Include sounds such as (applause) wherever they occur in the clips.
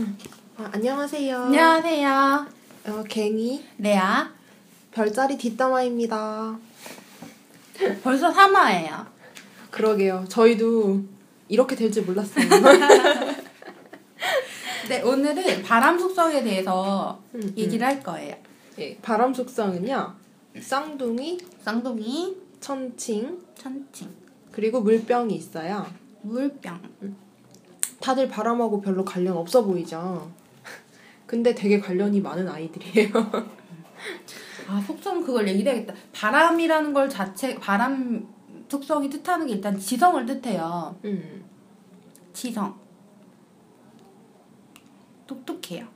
아, 안녕하세요. 안녕하세요. 어, 갱이 레아. 별자리 뒷담화입니다. 벌써 3화예요. 그러게요. 저희도 이렇게 될 줄 몰랐어요. (laughs) 네, 오늘은 바람 속성에 대해서 음, 얘기를 할 거예요. 예, 바람 속성은요. 쌍둥이, 쌍둥이, 천칭, 천칭, 그리고 물병이 있어요. 물병. 다들 바람하고 별로 관련 없어 보이죠? (laughs) 근데 되게 관련이 많은 아이들이에요. 아, 속성 그걸 얘기해야겠다. 바람이라는 걸 자체, 바람 속성이 뜻하는 게 일단 지성을 뜻해요. 음. 지성. 똑똑해요.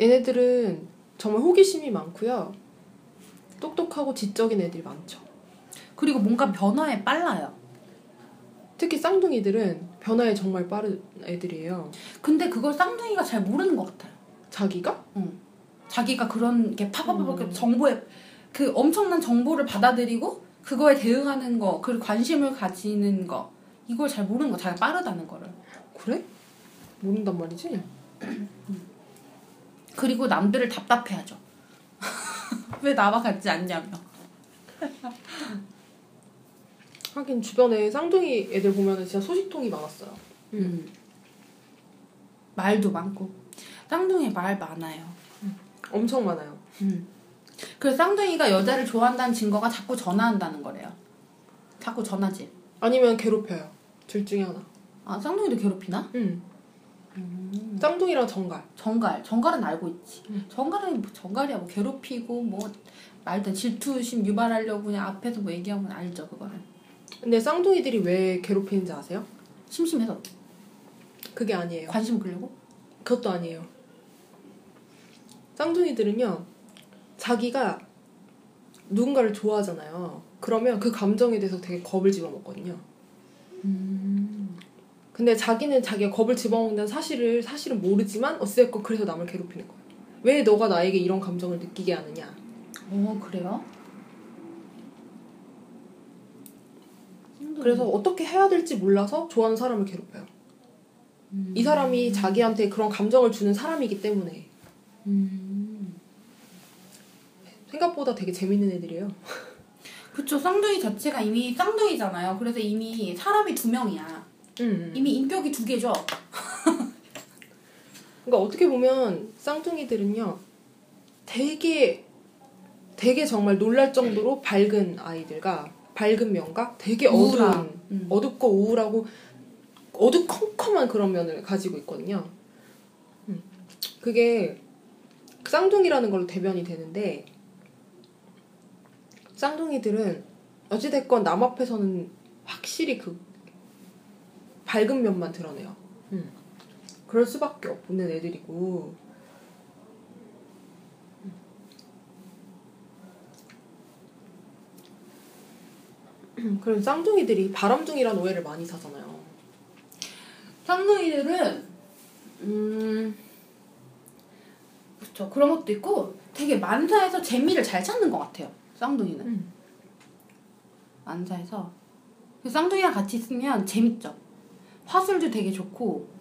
얘네들은 정말 호기심이 많고요. 똑똑하고 지적인 애들이 많죠. 그리고 뭔가 변화에 빨라요. 특히 쌍둥이들은 변화에 정말 빠른 애들이에요. 근데 그걸 쌍둥이가 잘 모르는 것 같아요. 자기가? 자기가 그런 게 파파파파 음. 정보에 그 엄청난 정보를 받아들이고 그거에 대응하는 거, 그리고 관심을 가지는 거 이걸 잘 모르는 거, 자기가 빠르다는 거를. 그래? 모른단 말이지? 그리고 남들을 답답해하죠. (laughs) 왜 나와 같지 않냐며. (laughs) 하긴 주변에 쌍둥이 애들 보면은 진짜 소식통이 많았어요. 음. 말도 많고 쌍둥이 말 많아요. 엄청 많아요. 음. 그래서 쌍둥이가 여자를 좋아한다는 증거가 자꾸 전화한다는 거래요. 자꾸 전화지. 아니면 괴롭혀요. 둘 중에 하나. 아 쌍둥이도 괴롭히나? 응. 쌍둥이랑 정갈. 정갈, 정갈은 알고 있지. 정갈은 뭐 정갈이야 뭐 괴롭히고 뭐 말든 질투심 유발하려고 그냥 앞에서 뭐 얘기하면 알죠 그거는. 근데 쌍둥이들이 왜 괴롭히는지 아세요? 심심해서 그게 아니에요. 관심 끌려고. 그것도 아니에요. 쌍둥이들은요, 자기가 누군가를 좋아하잖아요. 그러면 그 감정에 대해서 되게 겁을 집어먹거든요. 근데 자기는 자기가 겁을 집어먹는다는 사실을 사실은 모르지만 어쨌건 그래서 남을 괴롭히는 거예요. 왜 너가 나에게 이런 감정을 느끼게 하느냐? 어 그래요? 그래서 어떻게 해야 될지 몰라서 좋아하는 사람을 괴롭혀요. 이 사람이 자기한테 그런 감정을 주는 사람이기 때문에 생각보다 되게 재밌는 애들이에요. (laughs) 그쵸 쌍둥이 자체가 이미 쌍둥이잖아요. 그래서 이미 사람이 두 명이야. 음. 이미 인격이 두 개죠. 그러니까 어떻게 보면 쌍둥이들은요 되게 되게 정말 놀랄 정도로 밝은 아이들과 밝은 면과 되게 어두운 우울함. 음. 어둡고 우울하고 어두컴컴한 그런 면을 가지고 있거든요. 음. 그게 쌍둥이라는 걸로 대변이 되는데 쌍둥이들은 어찌됐건 남 앞에서는 확실히 그 밝은 면만 드러내요. 음. 그럴 수밖에 없는 애들이고 (clears throat) 그럼 쌍둥이들이 바람둥이란 오해를 많이 사잖아요. 쌍둥이들은 음 그쵸 그런 것도 있고 되게 만사에서 재미를 잘 찾는 것 같아요. 쌍둥이는 음. 만사에서 그 쌍둥이랑 같이 있으면 재밌죠. 화술도 되게 좋고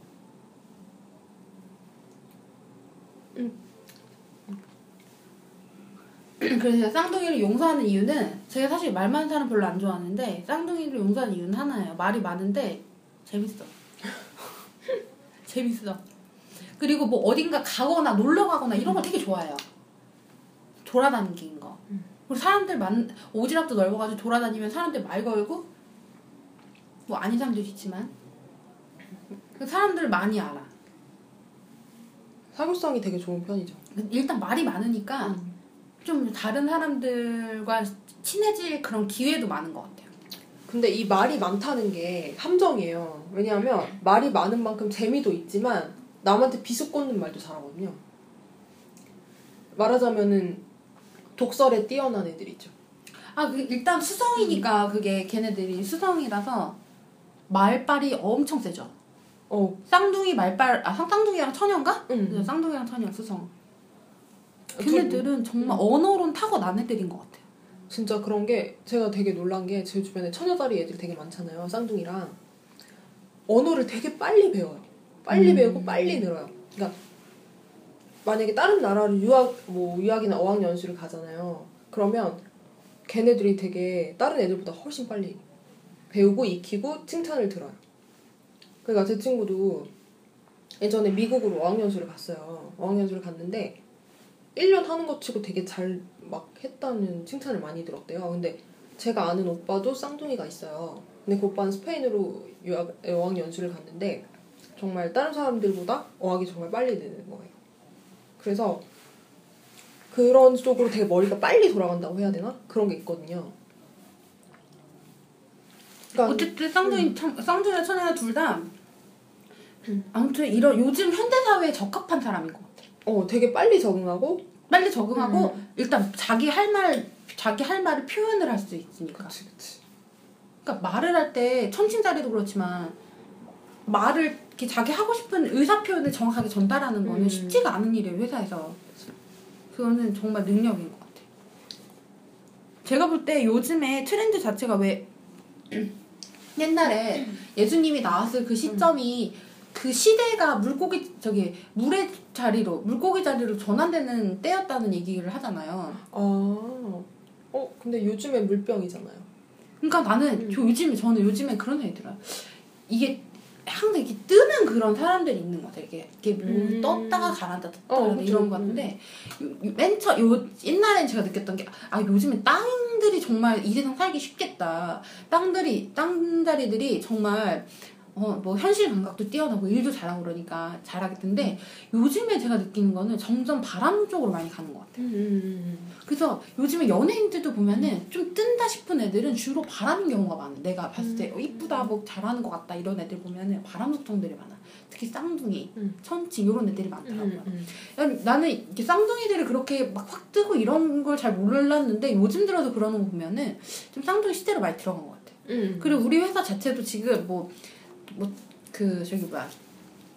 (clears throat) 그래서 제가 쌍둥이를 용서하는 이유는 제가 사실 말 많은 사람 별로 안 좋아하는데 쌍둥이를 용서하는 이유는 하나예요. 말이 많은데 재밌어. (laughs) 재밌어. 그리고 뭐 어딘가 가거나 놀러 가거나 이런 거 되게 좋아해요. 돌아다니는 거. 그리고 사람들 만 오지랖도 넓어가지고 돌아다니면 사람들 말 걸고 뭐 아닌 사람도 있지만 그 사람들 많이 알아. 사교성이 되게 좋은 편이죠. 일단 말이 많으니까 좀 다른 사람들과 친해질 그런 기회도 많은 것 같아요. 근데 이 말이 많다는 게 함정이에요. 왜냐하면 말이 많은 만큼 재미도 있지만 남한테 비수 꽂는 말도 잘하거든요. 말하자면은 독설에 뛰어난 애들이죠. 아, 그 일단 수성이니까 그게 걔네들이 수성이라서 말빨이 엄청 세죠. 어, 쌍둥이 말빨 아 쌍둥이랑 처녀인가? 응. 네, 쌍둥이랑 처녀 수성. 저- 걔네들은 정말 언어론 타고난 애들인 것 같아요. 진짜 그런 게 제가 되게 놀란 게 제 주변에 처녀다리 애들이 되게 많잖아요. 쌍둥이랑 언어를 되게 빨리 배워요. 빨리 음. 배우고 빨리 늘어요. 그러니까 만약에 다른 나라를 유학 뭐 유학이나 어학 연수를 가잖아요. 그러면 걔네들이 되게 다른 애들보다 훨씬 빨리 배우고 익히고 칭찬을 들어요. 그러니까 제 친구도 예전에 미국으로 어학연수를 갔어요. 어학연수를 갔는데 1년 하는 것 치고 되게 잘 막 했다는 칭찬을 많이 들었대요. 근데 제가 아는 오빠도 쌍둥이가 있어요. 근데 그 오빠는 스페인으로 유학, 어학 연수를 갔는데 정말 다른 사람들보다 어학이 정말 빨리 되는 거예요. 그래서 그런 쪽으로 되게 머리가 빨리 돌아간다고 해야 되나? 그런 게 있거든요. 그러니까 어쨌든 쌍둥이 참 쌍둥이나 천이나 둘다 아무튼 이런 요즘 현대 사회에 적합한 사람인 것 같아. 어 되게 빨리 적응하고 빨리 적응하고 일단 자기 할 말 자기 할 말을 표현을 할 수 있으니까. 그치 그치 그러니까 말을 할 때 천칭자리도 그렇지만 말을 이렇게 자기 하고 싶은 의사 표현을 정확하게 전달하는 거는 음. 쉽지가 않은 일이에요 회사에서. 그거는 정말 능력인 것 같아. 제가 볼 때 요즘에 트렌드 자체가 왜 (clears throat) 옛날에 예수님이 나왔을 그 시점이 그 시대가 물고기 저기 물의 자리로 물고기 자리로 전환되는 때였다는 얘기를 하잖아요. 아, 어 근데 요즘에 물병이잖아요. 그러니까 나는 음. 저 요즘에 저는 요즘에 그런 생각이 들어요. 이게 항상 이렇게 뜨는 그런 사람들이 있는 것 같아요. 이렇게, 이렇게 물 음. 떴다가 가라앉다 떴다가 어, 가라앉다 이런. 것 같은데 맨처요 옛날엔 제가 느꼈던 게 아 요즘에 땅들이 정말 이 세상 살기 쉽겠다. 땅들이 땅자리들이 정말 어 뭐 현실 감각도 뛰어나고 일도 잘하고 그러니까 잘하겠던데 요즘에 제가 느끼는 거는 점점 바람 쪽으로 많이 가는 것 같아요. 음, 그래서 요즘에 연예인들도 보면은 좀 뜬다 싶은 애들은 주로 바람인 경우가 많아. 내가 봤을 때 어, 이쁘다, 뭐 잘하는 것 같다 이런 애들 보면은 바람 속성들이 많아. 특히 쌍둥이, 음. 천칭 이런 애들이 많더라고요. 음, 난- 나는 이렇게 쌍둥이들이 그렇게 막 확 뜨고 이런 걸 잘 몰랐는데 요즘 들어서 그러는 거 보면은 좀 쌍둥이 시대로 많이 들어간 것 같아. 음. 그리고 우리 회사 자체도 지금 뭐 뭐 그 저기 뭐야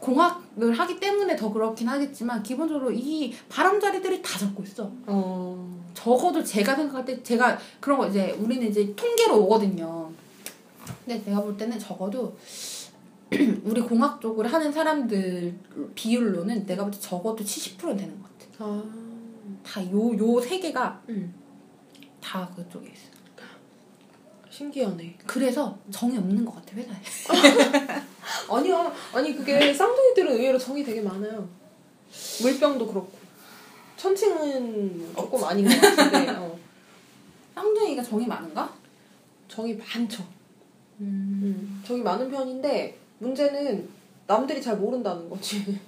공학을 하기 때문에 더 그렇긴 하겠지만 기본적으로 이 바람자리들이 다 잡고 있어. 어, 적어도 제가 생각할 때 제가 그런 거 이제 우리는 이제 통계로 오거든요. 근데 내가 볼 때는 적어도 (clears throat) 우리 공학 쪽을 하는 사람들 비율로는 내가 볼 때 적어도 70%는 되는 것 같아. 아, 다요 요 세 개가 음. 다 그쪽에 있어. 신기하네. 그래서 정이 없는 것 같아 회사에. (laughs) 아니야, 아니 그게 쌍둥이들은 의외로 정이 되게 많아요. 물병도 그렇고. 천칭은 조금 아닌 것 같은데, 어. 쌍둥이가 정이 많은가? 정이 많죠. 음. 정이 많은 편인데 문제는 남들이 잘 모른다는 거지.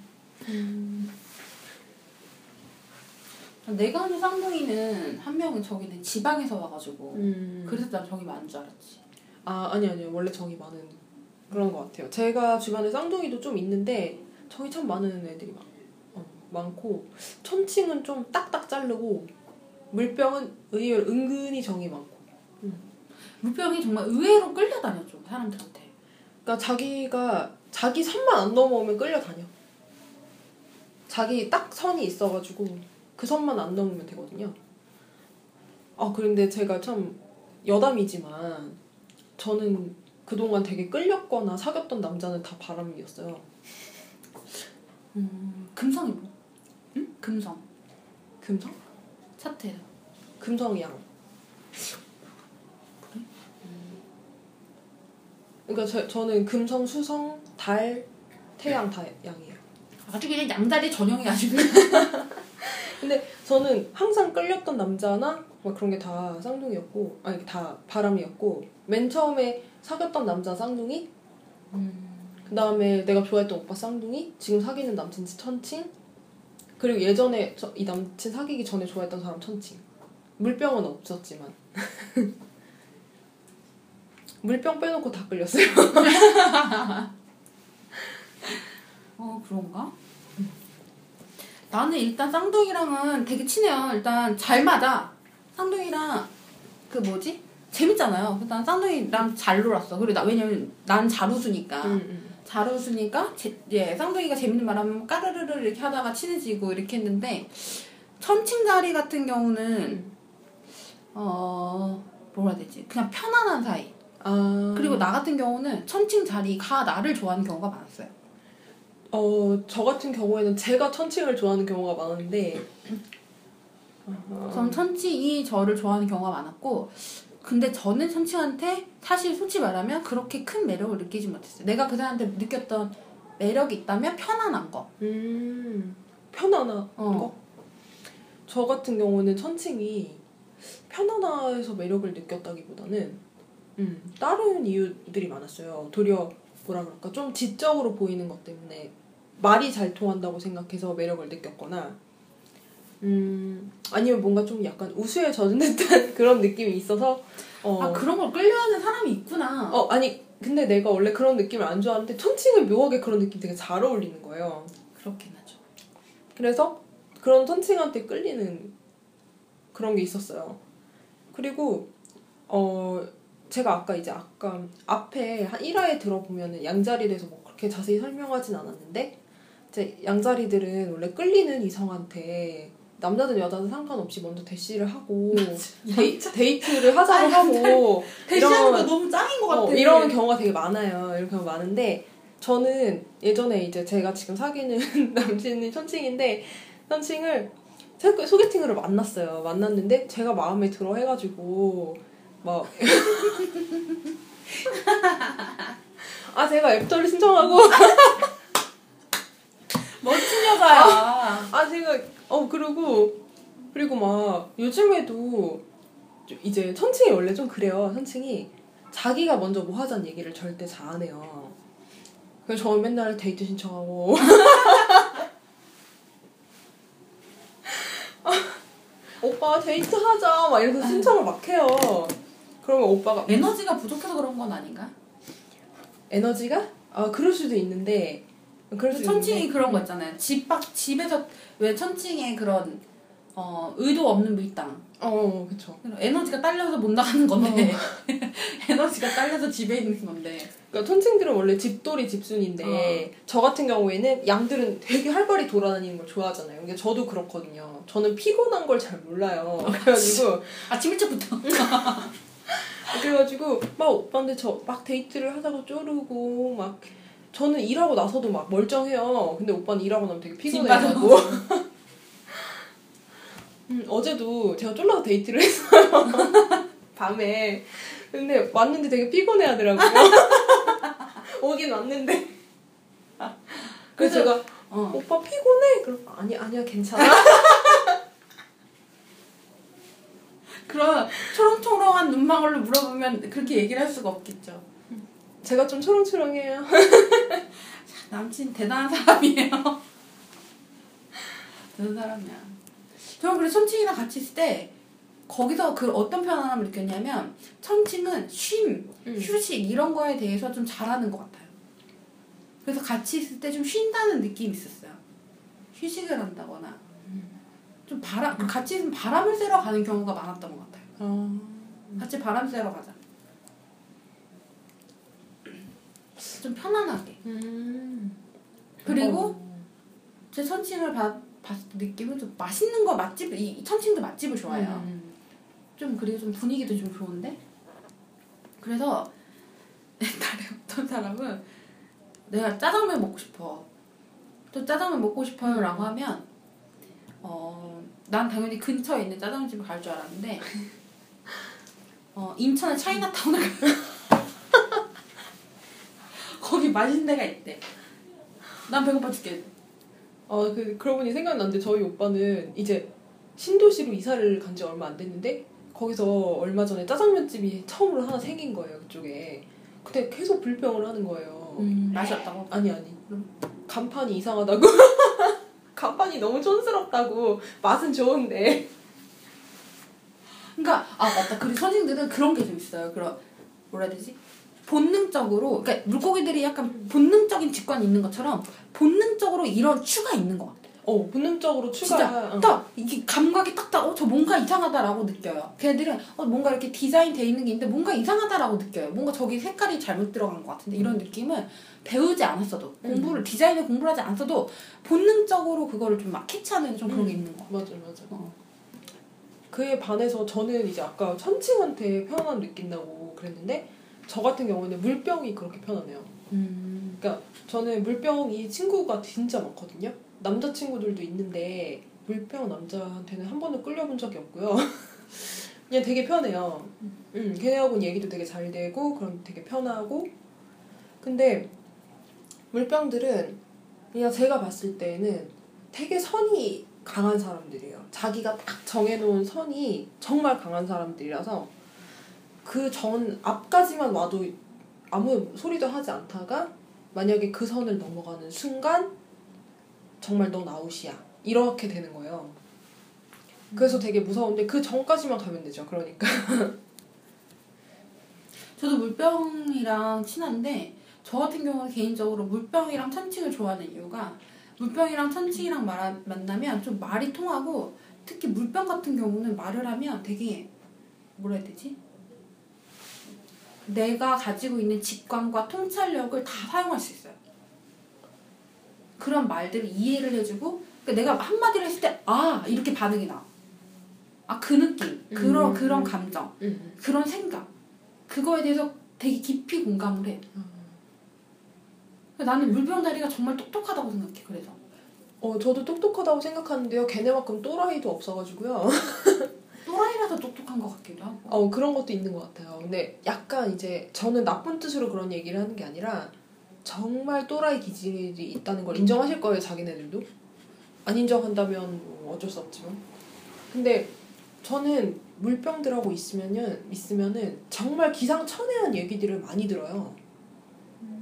내가 아는 쌍둥이는 한 명은 저기는 지방에서 와가지고 음. 그래서 난 정이 많은 줄 알았지. 아 아니 아니요 원래 정이 많은 그런 것 같아요. 제가 주변에 쌍둥이도 좀 있는데 정이 참 많은 애들이 많, 어, 많고 천칭은 좀 딱딱 자르고 물병은 의외로 은근히 정이 많고. 물병이 정말 의외로 끌려다녔죠 사람들한테. 그러니까 자기가 자기 선만 안 넘어오면 끌려다녀. 자기 딱 선이 있어가지고 그 선만 안 넘으면 되거든요. 아 그런데 제가 참 여담이지만 저는 그동안 되게 끌렸거나 사귀었던 남자는 다 바람이었어요. 음, 금성이 뭐? 응? 금성 금성? 차트에서. 금성양. 그러니까 저, 저는 금성, 수성, 달, 태양 다 양이에요. 아주 그냥 양다리 전형이 아주 (laughs) 근데 저는 항상 끌렸던 남자나 막 그런 게 다 쌍둥이였고 아니 다 바람이었고 맨 처음에 사귀었던 남자 쌍둥이? 그 다음에 내가 좋아했던 오빠 쌍둥이? 지금 사귀는 남친 천칭? 그리고 예전에 저, 이 남친 사귀기 전에 좋아했던 사람 천칭. 물병은 없었지만. (laughs) 물병 빼놓고 다 끌렸어요. (laughs) 어 그런가? 나는 일단 쌍둥이랑은 되게 친해요. 일단 잘 맞아. 쌍둥이랑 그 뭐지? 재밌잖아요. 일단 쌍둥이랑 잘 놀았어. 그리고 나 왜냐면 난 잘 웃으니까. 음, 잘 웃으니까 제, 예, 쌍둥이가 재밌는 말 하면 까르르르 이렇게 하다가 친해지고 이렇게 했는데 천칭자리 같은 경우는 음. 어 뭐라 해야 되지? 그냥 편안한 사이. 아 그리고 나 같은 경우는 천칭 자리가 나를 좋아하는 경우가 많았어요. 어, 저 같은 경우에는 제가 천칭을 좋아하는 경우가 많은데 어, 전 천칭이 저를 좋아하는 경우가 많았고 근데 저는 천칭한테 사실 솔직히 말하면 그렇게 큰 매력을 느끼지 못했어요. 내가 그 사람한테 느꼈던 매력이 있다면 편안한 거. 음, 편안한 어. 거? 저 같은 경우는 천칭이 편안해서 매력을 느꼈다기보다는 음, 다른 이유들이 많았어요. 도리어 뭐라 그럴까 좀 지적으로 보이는 것 때문에 말이 잘 통한다고 생각해서 매력을 느꼈거나 음, 아니면 뭔가 좀 약간 우수에 젖은 듯한 (laughs) 그런 느낌이 있어서 어, 아 그런 걸 끌려하는 사람이 있구나. 어 아니 근데 내가 원래 그런 느낌을 안 좋아하는데 천칭은 묘하게 그런 느낌 되게 잘 어울리는 거예요. 그렇긴 하죠. 그래서 그런 천칭한테 끌리는 그런 게 있었어요. 그리고 어 제가 아까 이제 아까 앞에 한 1화에 들어보면은 양자리에서 뭐 그렇게 자세히 설명하진 않았는데 이제 양자리들은 원래 끌리는 이성한테 남자든 여자든 상관없이 먼저 대시를 하고 (laughs) 데이, 데이트를 하자고 하고 대시하는 거 너무 짱인 것 같아. 어, 이런 경우가 되게 많아요. 이런 경우가 많은데 저는 예전에 이제 제가 지금 사귀는 (laughs) 남친이 천칭인데 천칭을 소- 소개팅으로 만났어요. 만났는데 제가 마음에 들어 해가지고 막 (laughs) 아, 제가 앱터를 신청하고 멋진 여자야. 아 제가 어 그리고 그리고 막 요즘에도 좀 이제 천칭이 원래 좀 그래요. 천칭이 자기가 먼저 뭐 하자는 얘기를 절대 잘 안 해요. 그래서 저는 맨날 데이트 신청하고 아, (laughs) 오빠 데이트 하자 막 이래서 신청을 막 해요. 그러면 오빠가 에너지가 부족해서 그런 건 아닌가? 에너지가 아 그럴 수도 있는데 그럴 수도 천칭이 그런 거 있잖아요. 집 밖 집에서 왜 천칭의 그런 어 의도 없는 밀당. 어 그쵸. 에너지가 딸려서 못 나가는 건데 (laughs) 에너지가 딸려서 집에 있는 건데 그러니까 천칭들은 원래 집돌이 집순인데 저 같은 경우에는 양들은 되게 활발히 돌아다니는 걸 좋아하잖아요. 근데 저도 그렇거든요. 저는 피곤한 걸 잘 몰라요. 그래가지고 아침 일찍부터 (laughs) 그래가지고 막 오빠한테 저 막 데이트를 하자고 쪼르고 막 저는 일하고 나서도 막 멀쩡해요. 근데 오빠는 일하고 나면 되게 피곤해하고 (laughs) 음, 어제도 제가 쫄라서 데이트를 했어요. (laughs) 밤에. 근데 왔는데 되게 피곤해 하더라고요. (laughs) 오긴 왔는데. 그래서 제가 어. 오빠 피곤해? 그럼 아니 아니야 괜찮아. 그런 초롱초롱한 눈망울로 물어보면 그렇게 얘기를 할 수가 없겠죠. 제가 좀 초롱초롱해요. (laughs) 남친 대단한 사람이에요. (laughs) 대단한 사람이야. 저는 그래서 천칭이랑 같이 있을 때 거기서 그 어떤 편안함을 느꼈냐면 천칭은 쉼, 음. 휴식 이런 거에 대해서 좀 잘하는 것 같아요. 그래서 같이 있을 때 좀 쉰다는 느낌이 있었어요. 휴식을 한다거나 좀 바람 같이 있으면 바람을 쐬러 가는 경우가 많았던 것 같아요. 어. 같이 바람 쐬러 가자. 좀 편안하게. 음. 그리고 어. 제 천칭을 봐, 봤을 때 느낌은 좀 맛있는 거 맛집 이, 이 천칭도 맛집을 좋아해요. 음. 좀 그리고 좀 분위기도 좀 좋은데 그래서 (laughs) 옛날에 어떤 사람은 내가 짜장면 먹고 싶어 또 짜장면 먹고 싶어요 라고 하면 어 난 당연히 근처에 있는 짜장면집을 갈 줄 알았는데 (laughs) 어 인천의 차이나타운을 가- 거기 맛있는 데가 있대 난 배고파 죽겠 아, 그, 그러고 보니 생각났는데 저희 오빠는 이제 신도시로 이사를 간 지 얼마 안 됐는데 거기서 얼마 전에 짜장면집이 처음으로 하나 생긴 거예요, 그쪽에. 근데 계속 불평을 하는 거예요. 음, 맛이 없다고 아니, 아니. 간판이 이상하다고. (laughs) 간판이 너무 촌스럽다고. 맛은 좋은데. 그러니까 아 맞다. 그리고 선생님들은 그런 게 좀 있어요. 그런 뭐라 해야 되지? 본능적으로 그러니까 물고기들이 약간 본능적인 직관이 있는 것처럼 본능적으로 이런 추가 있는 것 같아요. 어, 본능적으로 추가. 진짜. 딱 이게 감각이 딱딱 어저 뭔가 이상하다라고 느껴요. 걔네들은 어 뭔가 이렇게 디자인 돼 있는 게 있는데 뭔가 이상하다라고 느껴요. 뭔가 저기 색깔이 잘못 들어간 것 같은데 이런 느낌은 배우지 않았어도 음. 공부를 디자인을 공부를 하지 않았어도 본능적으로 그거를 좀 막 캐치하는 좀 그런 게 음. 있는 것 같아요. 맞아, 맞아. 어. 그에 반해서 저는 이제 아까 천칭한테 편안함 느낀다고 그랬는데 저 같은 경우는 물병이 그렇게 편하네요. 음. 그러니까 저는 물병이 친구가 진짜 많거든요. 남자 친구들도 있는데 물병 남자한테는 한 번도 끌려본 적이 없고요. (laughs) 그냥 되게 편해요. 음, 걔네하고는 얘기도 되게 잘 되고 그럼 되게 편하고 근데 물병들은 그냥 제가 봤을 때는 되게 선이 강한 사람들이에요. 자기가 딱 정해놓은 선이 정말 강한 사람들이라서 그 전 앞까지만 와도 아무 소리도 하지 않다가 만약에 그 선을 넘어가는 순간 정말 넌 아웃이야 이렇게 되는 거예요. 그래서 되게 무서운데 그 전까지만 가면 되죠. 그러니까 (laughs) 저도 물병이랑 친한데 저 같은 경우는 개인적으로 물병이랑 천칭을 좋아하는 이유가 물병이랑 천칭이랑 말, 만나면 좀 말이 통하고 특히 물병 같은 경우는 말을 하면 되게 뭐라 해야 되지? 내가 가지고 있는 직관과 통찰력을 다 사용할 수 있어요. 그런 말들을 이해를 해주고 그러니까 내가 한마디를 했을 때 아 이렇게 반응이 나. 아 그 느낌, 그런 음. 그런 감정, 음. 그런 생각 그거에 대해서 되게 깊이 공감을 해. 나는 물병다리가 정말 똑똑하다고 생각해. 그래서 어 저도 똑똑하다고 생각하는데요. 걔네만큼 또라이도 없어가지고요. (laughs) 또라이라서 똑똑한 것 같기도 하고. 어 그런 것도 있는 것 같아요. 근데 약간 이제 저는 나쁜 뜻으로 그런 얘기를 하는 게 아니라 정말 또라이 기질이 있다는 걸 인정하실 거예요, 자기네들도. 안 인정한다면 뭐 어쩔 수 없지만. 근데 저는 물병들하고 있으면은 있으면은 정말 기상천외한 얘기들을 많이 들어요.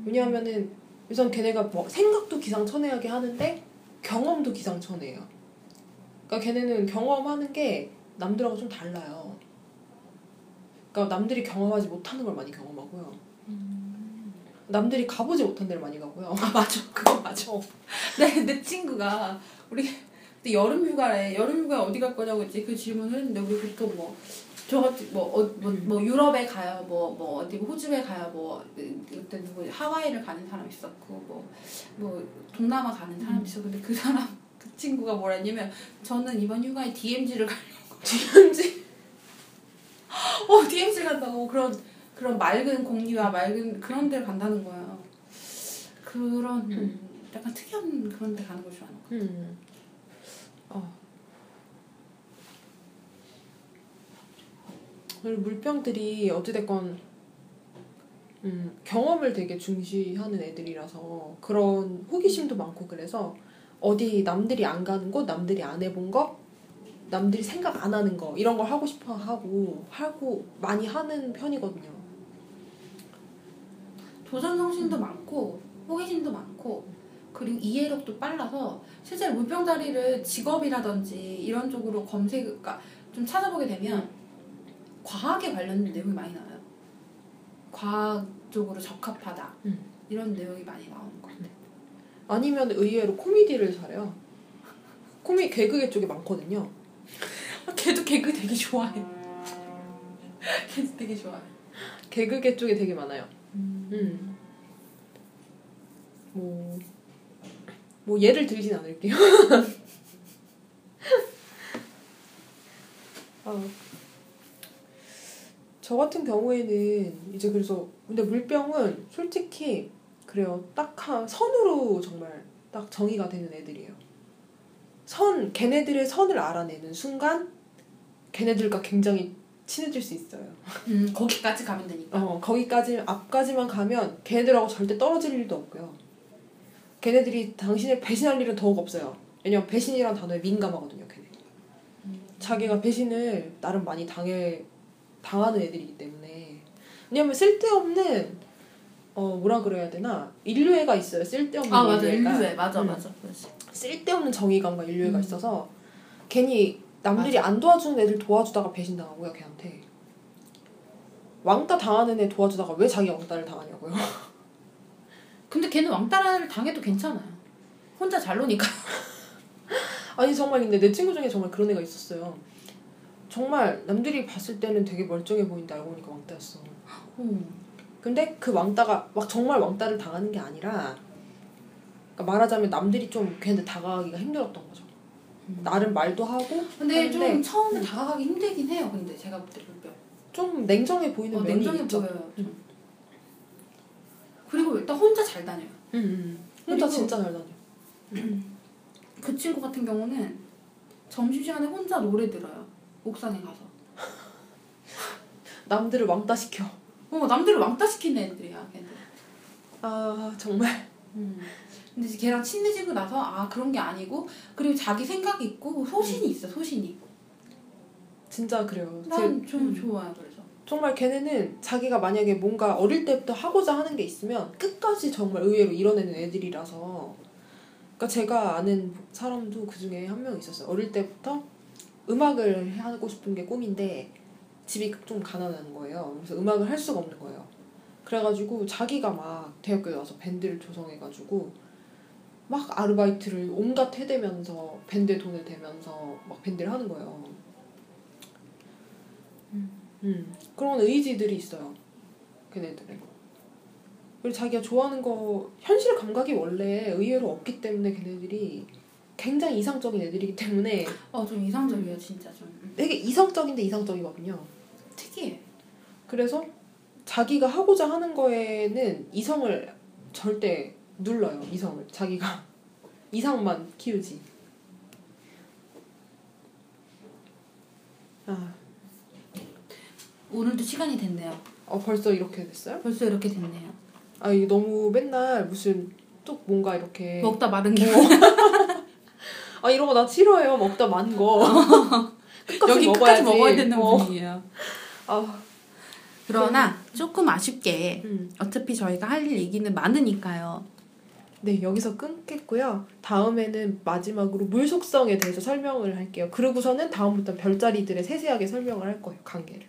왜냐하면은 우선 걔네가 뭐 생각도 기상천외하게 하는데 경험도 기상천외해요. 그러니까 걔네는 경험하는 게 남들하고 좀 달라요. 그러니까 남들이 경험하지 못하는 걸 많이 경험하고요. 남들이 가보지 못한 데를 많이 가고요. 아 맞아, 그거 맞아. 내, 내 친구가 우리 여름 휴가래. 여름 휴가 어디 갈 거냐고 했지. 그 질문을 했는데 우리 보통 뭐. 저 같은 뭐, 어, 뭐, 뭐 유럽에 가요 뭐 뭐 어디 호주에 가요 뭐 그때 누구 하와이를 가는 사람 있었고 뭐 뭐 동남아 가는 사람 있었고 근데 그 사람 그 친구가 뭐라 했냐면 저는 이번 휴가에 DMZ를 갈 DMZ? 어 DMZ 간다고 그런 그런 맑은 공기와 맑은 그런 데를 간다는 거야. 그런 음. 약간 특이한 그런 데 가는 걸 좋아하는 거. 음. 어. 그리고 물병들이 어찌됐건 음, 경험을 되게 중시하는 애들이라서 그런 호기심도 많고 그래서 어디 남들이 안 가는 곳, 남들이 안 해본 거, 남들이 생각 안 하는 거 이런 걸 하고 싶어 하고 하고 많이 하는 편이거든요. 도전 정신도 많고 호기심도 많고 그리고 이해력도 빨라서 실제로 물병다리를 직업이라든지 이런 쪽으로 검색, 그러니까 좀 찾아보게 되면 과학에 관련된 내용이 많이 나와요. 과학 쪽으로 적합하다 음. 이런 내용이 많이 나오는 것 같아요. 아니면 의외로 코미디를 잘해요. 코미 개그계 쪽에 많거든요. 걔도 개그 되게 좋아해. 걔도 되게 좋아해. 개그계 쪽에 되게 많아요. 음. 뭐, 뭐 예를 들진 않을게요. 아, (laughs) 저 같은 경우에는 이제 그래서 근데 물병은 솔직히 그래요. 딱 한 선으로 정말 딱 정의가 되는 애들이에요. 선 걔네들의 선을 알아내는 순간 걔네들과 굉장히 친해질 수 있어요. 음, 거기까지 가면 되니까. 어, 거기까지, 앞까지만 가면 걔네들하고 절대 떨어질 일도 없고요. 걔네들이 당신을 배신할 일은 더욱 없어요. 왜냐면 배신이란 단어에 민감하거든요, 걔네. 자기가 배신을 나름 많이 당해, 당하는 애들이기 때문에. 왜냐면 쓸데없는, 어, 뭐라 그래야 되나? 인류애가 있어요, 쓸데없는 아 맞아 인류애가. 인류애 맞아 음. 맞아 맞아. 쓸데없는 정의감과 인류애가 음. 있어서 괜히 남들이 안 도와주는 애들 도와주다가 배신당하고요 걔한테 왕따 당하는 애 도와주다가 왜 자기 왕따를 당하냐고요 (laughs) 근데 걔는 왕따를 당해도 괜찮아요. 혼자 잘 노니까. (laughs) 아니 정말 근데 내 친구 중에 정말 그런 애가 있었어요 정말 남들이 봤을 때는 되게 멀쩡해 보이는데 알고 보니까 왕따였어 음. 근데 그 왕따가 막 정말 왕따를 당하는 게 아니라 그러니까 말하자면 남들이 좀 걔한테 다가가기가 힘들었던 거죠 음. 나름 말도 하고 근데 하는데 좀 처음에 다가가기 힘들긴 해요. 근데 제가 볼 때. 좀 냉정해 보이는 어, 면이 냉정해 있죠 보여요. 좀. 그리고 일단 혼자 잘 다녀요. 응, 응. 혼자 진짜 잘 다녀. 그 친구 같은 경우는 점심시간에 혼자 노래 들어요. 옥상에 가서. 남들을 왕따 시켜. 어, 남들을 왕따 시키는 애들이야, 걔들. 아 정말. 음. 근데 이제 걔랑 친해지고 나서 아 그런 게 아니고 그리고 자기 생각이 있고 소신이 있어 소신이 진짜 그래요. 제- 난좀 음. 좋아요 그래서 정말 걔네는 자기가 만약에 뭔가 어릴 때부터 하고자 하는 게 있으면 끝까지 정말 의외로 이뤄내는 애들이라서 그러니까 제가 아는 사람도 그 중에 한 명 있었어요. 어릴 때부터 음악을 하고 싶은 게 꿈인데 집이 좀 가난한 거예요. 그래서 음악을 할 수가 없는 거예요. 그래가지고 자기가 막 대학교에 와서 밴드를 조성해가지고 막 아르바이트를 온갖 해대면서 밴드에 돈을 대면서 막 밴드를 하는 거예요. 음, 그런 의지들이 있어요. 걔네들은. 그리고 자기가 좋아하는 거 현실 감각이 원래 의외로 없기 때문에 걔네들이 굉장히 이상적인 애들이기 때문에 어 좀 이상적이에요 진짜 좀 음. 되게 이성적인데 이상적이거든요. 특이해 그래서 자기가 하고자 하는 거에는 이성을 절대 눌러요. 이성을 자기가 (laughs) 이상만 키우지. 아, 오늘도 시간이 됐네요 어 벌써 이렇게 됐어요? 벌써 이렇게 됐네요 아 이게 너무 맨날 무슨 또 뭔가 이렇게 먹다 마른 게 (laughs) 아 이런 거 나 싫어해요 먹다 만 거. (laughs) 끝까지 여기 먹어야지. 끝까지 먹어야 되는 어. 분이에요 아, 그러나 조금 아쉽게 음. 어차피 저희가 할 일 얘기는 많으니까요 네 여기서 끊겠고요. 다음에는 마지막으로 물 속성에 대해서 설명을 할게요. 그러고서는 다음부터 별자리들의 세세하게 설명을 할 거예요. 관계를.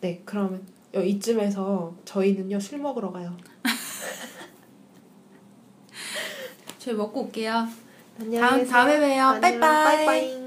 네 그러면 여- 이쯤에서 저희는요 술 먹으러 가요. (laughs) 저희 먹고 올게요 안녕히 다음 다음에 봬요 안녕. 빠이빠이 빠이빠이.